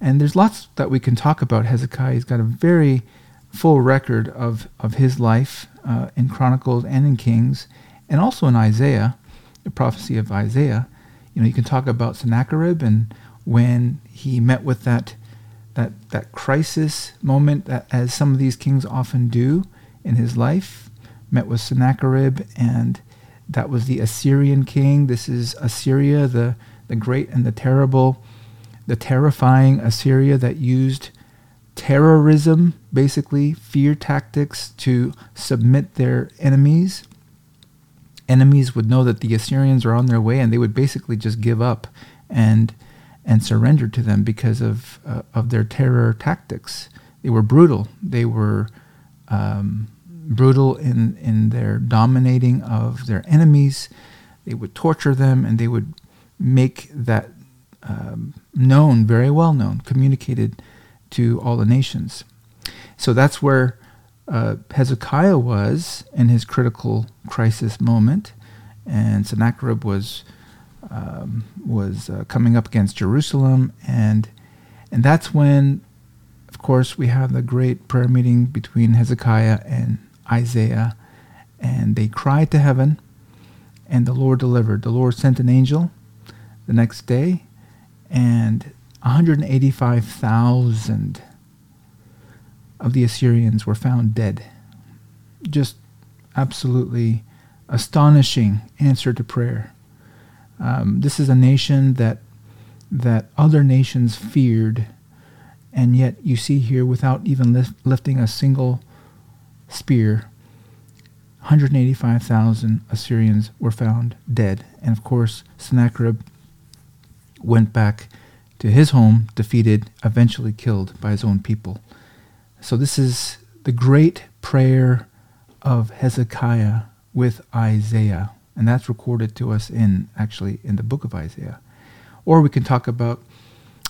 And there's lots that we can talk about Hezekiah. He's got a very full record of, of his life uh, in Chronicles and in Kings, and also in Isaiah, the prophecy of Isaiah. You know, you can talk about Sennacherib and when he met with that that that crisis moment that as some of these kings often do in his life, met with Sennacherib and that was the Assyrian king. This is Assyria, the, the great and the terrible, the terrifying Assyria that used terrorism, basically fear tactics to submit their enemies. Enemies would know that the Assyrians are on their way and they would basically just give up and and surrender to them because of uh, of their terror tactics. They were brutal. They were um, brutal in, in their dominating of their enemies. They would torture them and they would make that um, known, very well known, communicated to all the nations. So that's where uh, Hezekiah was in his critical crisis moment, and Sennacherib was um, was uh, coming up against Jerusalem, and and that's when, of course, we have the great prayer meeting between Hezekiah and Isaiah, and they cried to heaven, and the Lord delivered. The Lord sent an angel the next day, and 185,000 of the Assyrians were found dead. Just absolutely astonishing answer to prayer. Um, this is a nation that that other nations feared, and yet you see here, without even lift, lifting a single spear, 185,000 Assyrians were found dead. And of course, Sennacherib went back to his home, defeated, eventually killed by his own people. So, this is the great prayer of Hezekiah with Isaiah. And that's recorded to us in actually in the book of Isaiah. Or we can talk about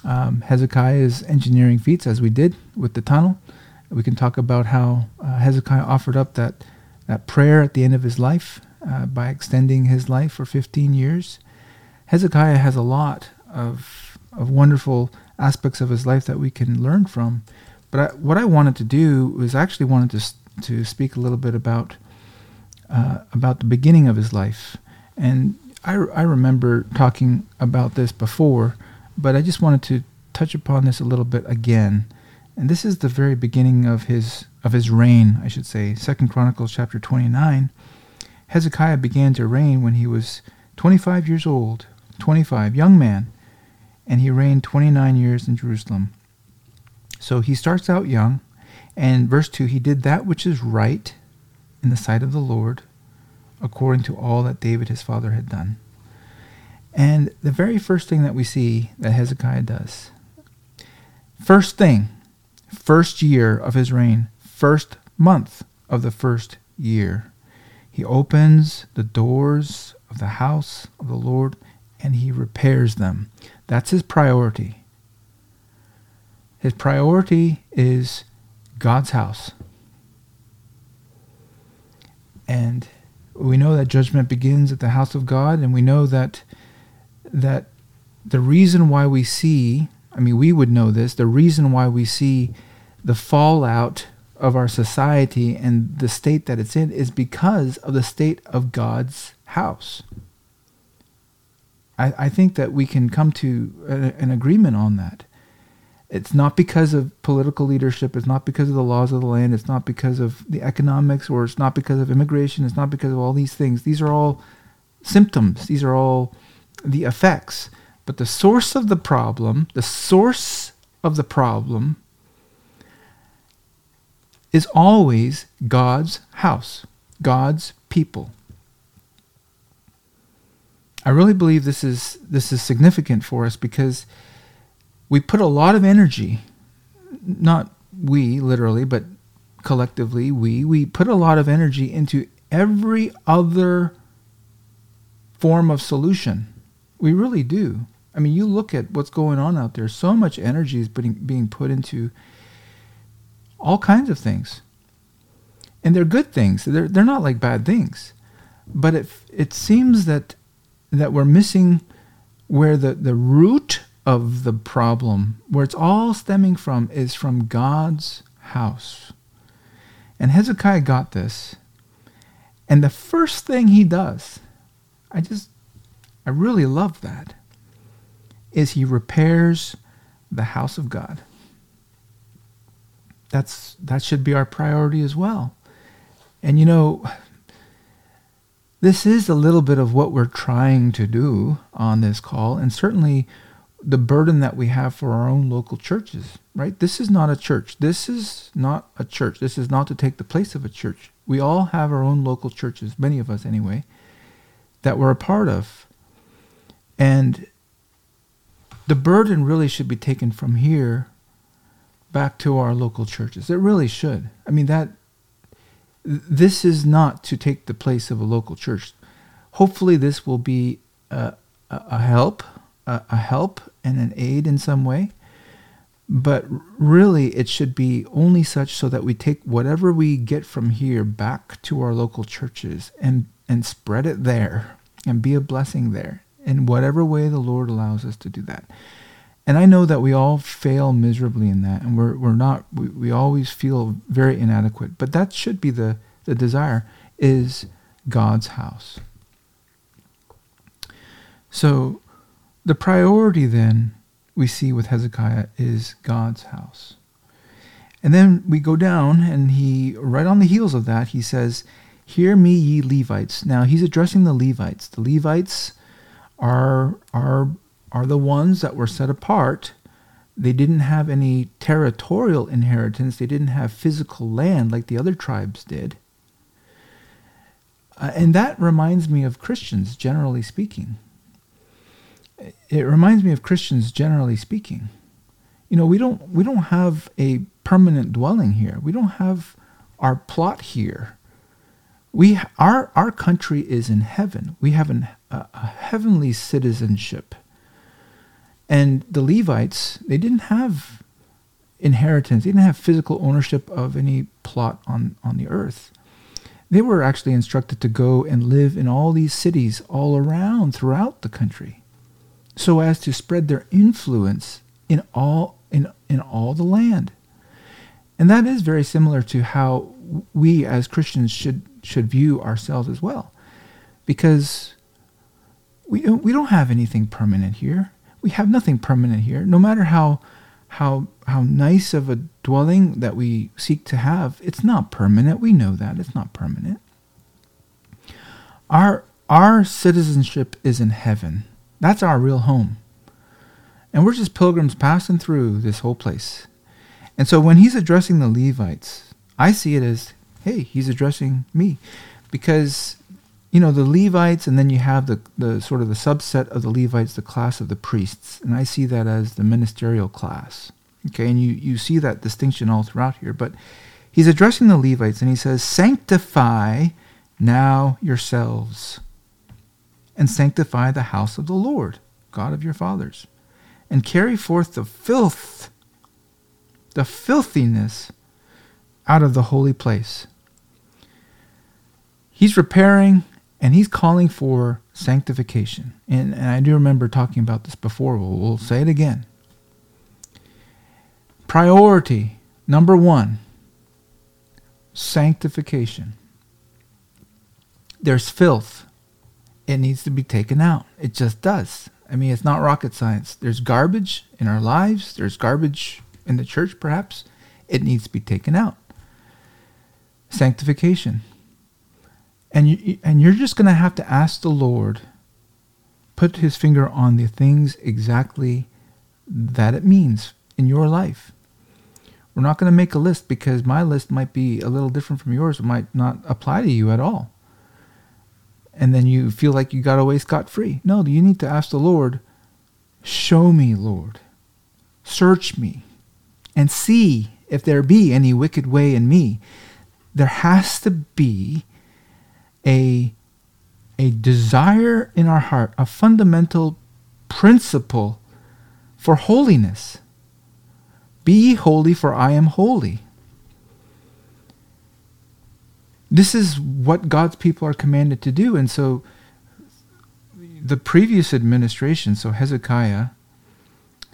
um, Hezekiah's engineering feats, as we did with the tunnel. We can talk about how uh, Hezekiah offered up that, that prayer at the end of his life uh, by extending his life for 15 years. Hezekiah has a lot of, of wonderful aspects of his life that we can learn from. But I, what I wanted to do was actually wanted to, to speak a little bit about, uh, about the beginning of his life. And I, I remember talking about this before, but I just wanted to touch upon this a little bit again and this is the very beginning of his of his reign, I should say. Second Chronicles chapter 29. Hezekiah began to reign when he was 25 years old, 25, young man, and he reigned 29 years in Jerusalem. So he starts out young, and verse 2 he did that which is right in the sight of the Lord, according to all that David his father had done. And the very first thing that we see that Hezekiah does, first thing, first year of his reign, first month of the first year. He opens the doors of the house of the Lord and he repairs them. That's his priority. His priority is God's house. And we know that judgment begins at the house of God, and we know that that the reason why we see I mean, we would know this. The reason why we see the fallout of our society and the state that it's in is because of the state of God's house. I, I think that we can come to a, an agreement on that. It's not because of political leadership. It's not because of the laws of the land. It's not because of the economics, or it's not because of immigration. It's not because of all these things. These are all symptoms. These are all the effects. But the source of the problem, the source of the problem is always God's house, God's people. I really believe this is this is significant for us because we put a lot of energy, not we literally, but collectively we we put a lot of energy into every other form of solution. We really do. I mean, you look at what's going on out there. So much energy is being being put into all kinds of things, and they're good things. They're they're not like bad things, but it it seems that that we're missing where the the root of the problem, where it's all stemming from, is from God's house. And Hezekiah got this. And the first thing he does, I just, I really love that, is he repairs the house of God. That's, that should be our priority as well. And you know, this is a little bit of what we're trying to do on this call, and certainly the burden that we have for our own local churches, right? This is not a church. This is not a church. This is not to take the place of a church. We all have our own local churches, many of us anyway, that we're a part of. And the burden really should be taken from here back to our local churches. It really should. I mean that this is not to take the place of a local church. Hopefully this will be a, a help a, a help and an aid in some way. But really, it should be only such so that we take whatever we get from here back to our local churches and, and spread it there and be a blessing there in whatever way the Lord allows us to do that. And I know that we all fail miserably in that, and we're, we're not, we, we always feel very inadequate. But that should be the, the desire, is God's house. So the priority then we see with Hezekiah is God's house. And then we go down, and he, right on the heels of that, he says, Hear me, ye Levites. Now he's addressing the Levites. The Levites are, are, are the ones that were set apart. They didn't have any territorial inheritance, they didn't have physical land like the other tribes did. Uh, and that reminds me of Christians, generally speaking it reminds me of Christians generally speaking. You know, we don't we don't have a permanent dwelling here. We don't have our plot here. We our our country is in heaven. We have an, a, a heavenly citizenship. And the Levites, they didn't have inheritance. They didn't have physical ownership of any plot on, on the earth. They were actually instructed to go and live in all these cities all around throughout the country so as to spread their influence in all in, in all the land. And that is very similar to how we as Christians should should view ourselves as well. Because we we don't have anything permanent here. We have nothing permanent here. No matter how how how nice of a dwelling that we seek to have, it's not permanent. We know that. It's not permanent. Our our citizenship is in heaven. That's our real home. And we're just pilgrims passing through this whole place. And so when he's addressing the Levites, I see it as, hey, he's addressing me. Because, you know, the Levites, and then you have the, the sort of the subset of the Levites, the class of the priests. And I see that as the ministerial class. Okay, and you, you see that distinction all throughout here. But he's addressing the Levites and he says, Sanctify now yourselves and sanctify the house of the Lord, God of your fathers, and carry forth the filth, the filthiness out of the holy place. He's repairing and he's calling for sanctification. And, and I do remember talking about this before. We'll, we'll say it again. Priority number one sanctification. There's filth it needs to be taken out. It just does. I mean, it's not rocket science. There's garbage in our lives, there's garbage in the church, perhaps. It needs to be taken out. Sanctification. And, you, and you're just going to have to ask the Lord, put his finger on the things exactly that it means in your life. We're not going to make a list because my list might be a little different from yours. It might not apply to you at all and then you feel like you got away scot free. No, you need to ask the Lord, Show me, Lord. Search me and see if there be any wicked way in me. There has to be a, a desire in our heart, a fundamental principle for holiness. Be holy, for I am holy. This is what God's people are commanded to do. And so the previous administration, so Hezekiah,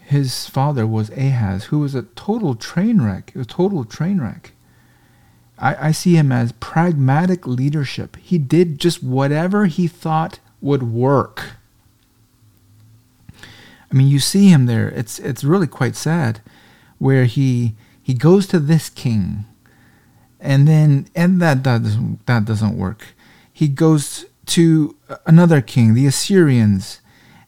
his father was Ahaz, who was a total train wreck. A total train wreck. I, I see him as pragmatic leadership. He did just whatever he thought would work. I mean, you see him there. It's it's really quite sad, where he he goes to this king, and then and that that doesn't that doesn't work. He goes to another king, the Assyrians,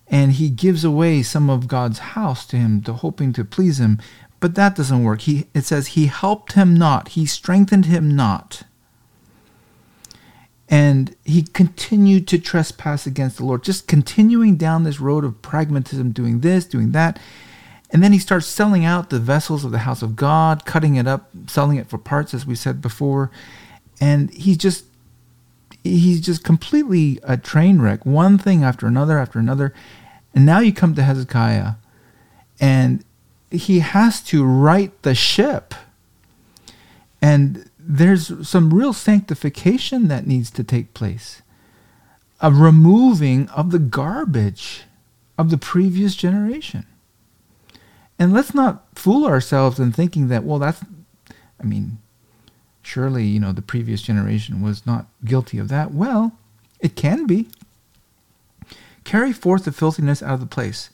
and he gives away some of God's house to him, to hoping to please him. But that doesn't work. He it says he helped him not, he strengthened him not. And he continued to trespass against the Lord, just continuing down this road of pragmatism, doing this, doing that. And then he starts selling out the vessels of the house of God, cutting it up, selling it for parts, as we said before. And he's just he's just completely a train wreck, one thing after another after another. And now you come to Hezekiah, and he has to right the ship. And there's some real sanctification that needs to take place a removing of the garbage of the previous generation. And let's not fool ourselves in thinking that, well, that's, I mean, surely, you know, the previous generation was not guilty of that. Well, it can be. Carry forth the filthiness out of the place,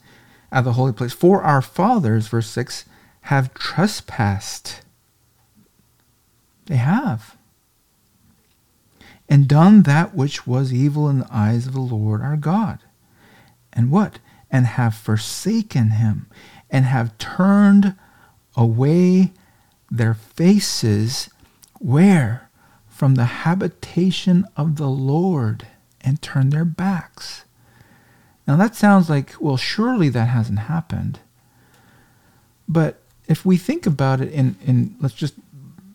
of the holy place. For our fathers, verse 6, have trespassed they have. And done that which was evil in the eyes of the Lord our God. And what? And have forsaken him, and have turned away their faces where? From the habitation of the Lord, and turned their backs. Now that sounds like, well, surely that hasn't happened. But if we think about it in, in let's just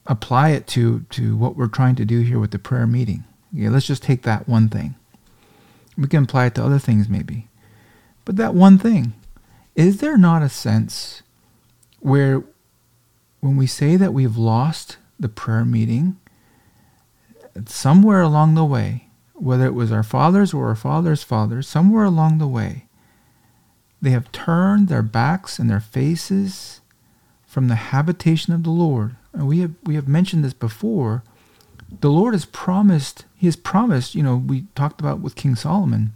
apply it to to what we're trying to do here with the prayer meeting. Let's just take that one thing. We can apply it to other things maybe. But that one thing, is there not a sense where when we say that we've lost the prayer meeting, somewhere along the way, whether it was our fathers or our fathers' fathers, somewhere along the way, they have turned their backs and their faces from the habitation of the Lord and we have we have mentioned this before, the Lord has promised, He has promised, you know, we talked about with King Solomon,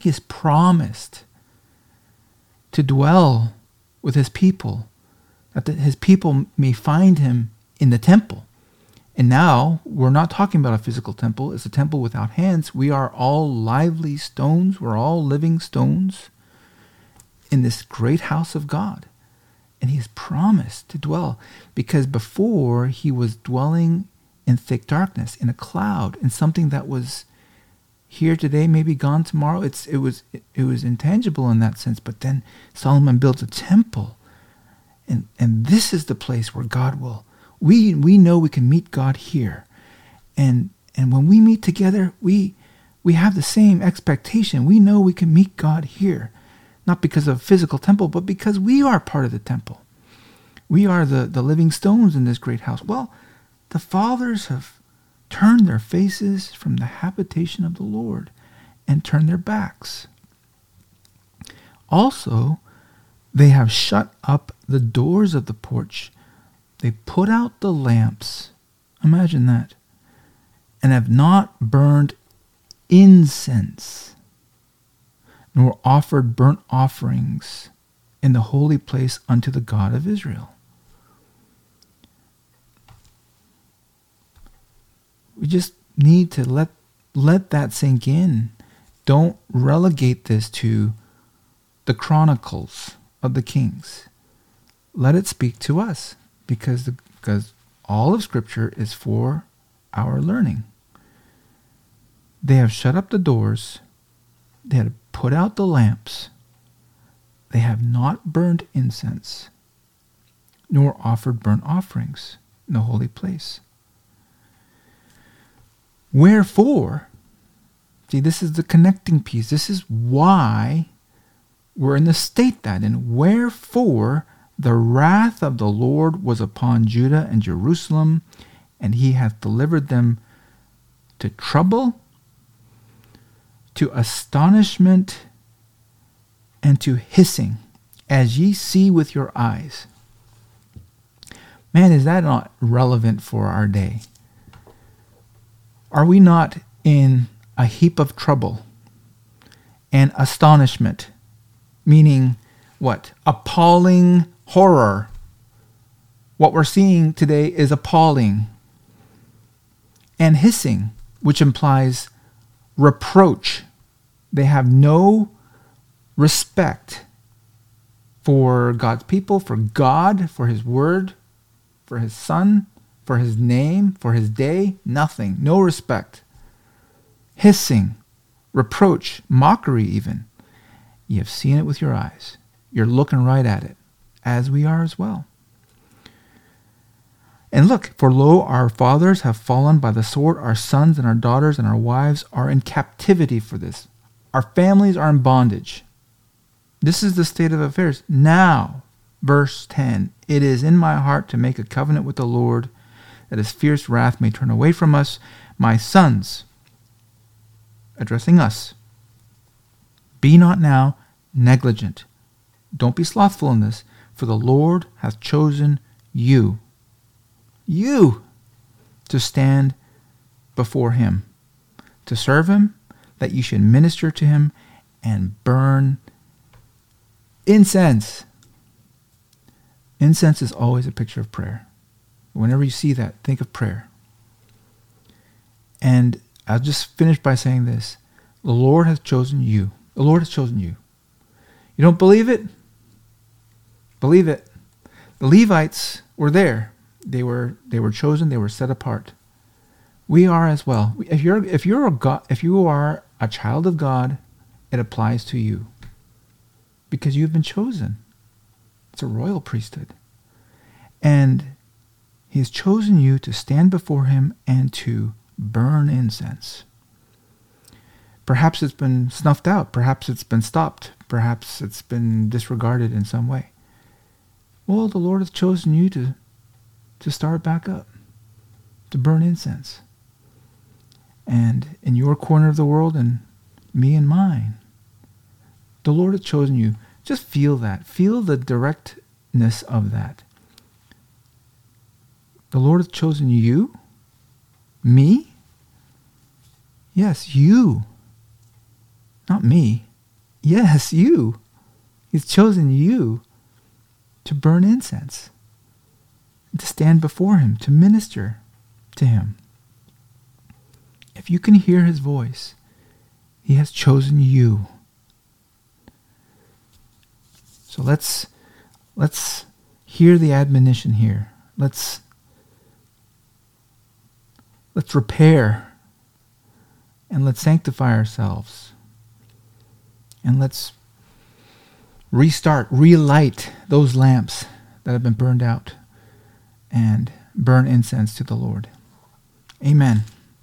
He has promised to dwell with His people, that the, His people may find Him in the temple. And now we're not talking about a physical temple, it's a temple without hands. We are all lively stones, we're all living stones in this great house of God. And he has promised to dwell because before he was dwelling in thick darkness in a cloud in something that was here today maybe gone tomorrow. It's it was it, was intangible in that sense. But then Solomon built a temple. And and this is the place where God will we we know we can meet God here and and when we meet together we we have the same expectation we know we can meet God here not because of physical temple, but because we are part of the temple. We are the, the living stones in this great house. Well, the fathers have turned their faces from the habitation of the Lord and turned their backs. Also, they have shut up the doors of the porch. They put out the lamps. Imagine that. And have not burned incense nor offered burnt offerings in the holy place unto the God of Israel. We just need to let let that sink in. Don't relegate this to the chronicles of the kings. Let it speak to us because the, because all of scripture is for our learning. They have shut up the doors. They have put out the lamps. They have not burned incense, nor offered burnt offerings in the holy place. Wherefore, see, this is the connecting piece. This is why we're in the state that in. Wherefore, the wrath of the Lord was upon Judah and Jerusalem, and he hath delivered them to trouble to astonishment and to hissing as ye see with your eyes. Man, is that not relevant for our day? Are we not in a heap of trouble and astonishment, meaning what? Appalling horror. What we're seeing today is appalling. And hissing, which implies reproach. They have no respect for God's people, for God, for His Word, for His Son, for His name, for His day. Nothing. No respect. Hissing, reproach, mockery, even. You have seen it with your eyes. You're looking right at it, as we are as well. And look, for lo, our fathers have fallen by the sword, our sons and our daughters and our wives are in captivity for this. Our families are in bondage. This is the state of affairs. Now, verse 10 It is in my heart to make a covenant with the Lord, that his fierce wrath may turn away from us. My sons, addressing us, be not now negligent. Don't be slothful in this, for the Lord hath chosen you you to stand before him, to serve him, that you should minister to him and burn incense. Incense is always a picture of prayer. Whenever you see that, think of prayer. And I'll just finish by saying this the Lord has chosen you. The Lord has chosen you. You don't believe it? Believe it. The Levites were there they were they were chosen, they were set apart. We are as well. If you're if you're a God, if you are a child of God, it applies to you. Because you've been chosen. It's a royal priesthood. And he has chosen you to stand before him and to burn incense. Perhaps it's been snuffed out. Perhaps it's been stopped. Perhaps it's been disregarded in some way. Well, the Lord has chosen you to to start back up, to burn incense. And in your corner of the world and me and mine, the Lord has chosen you. Just feel that. Feel the directness of that. The Lord has chosen you, me. Yes, you. Not me. Yes, you. He's chosen you to burn incense to stand before Him, to minister to Him. If you can hear His voice, He has chosen you. So let's let's hear the admonition here. Let's let's repair and let's sanctify ourselves. And let's restart, relight those lamps that have been burned out and burn incense to the Lord. Amen.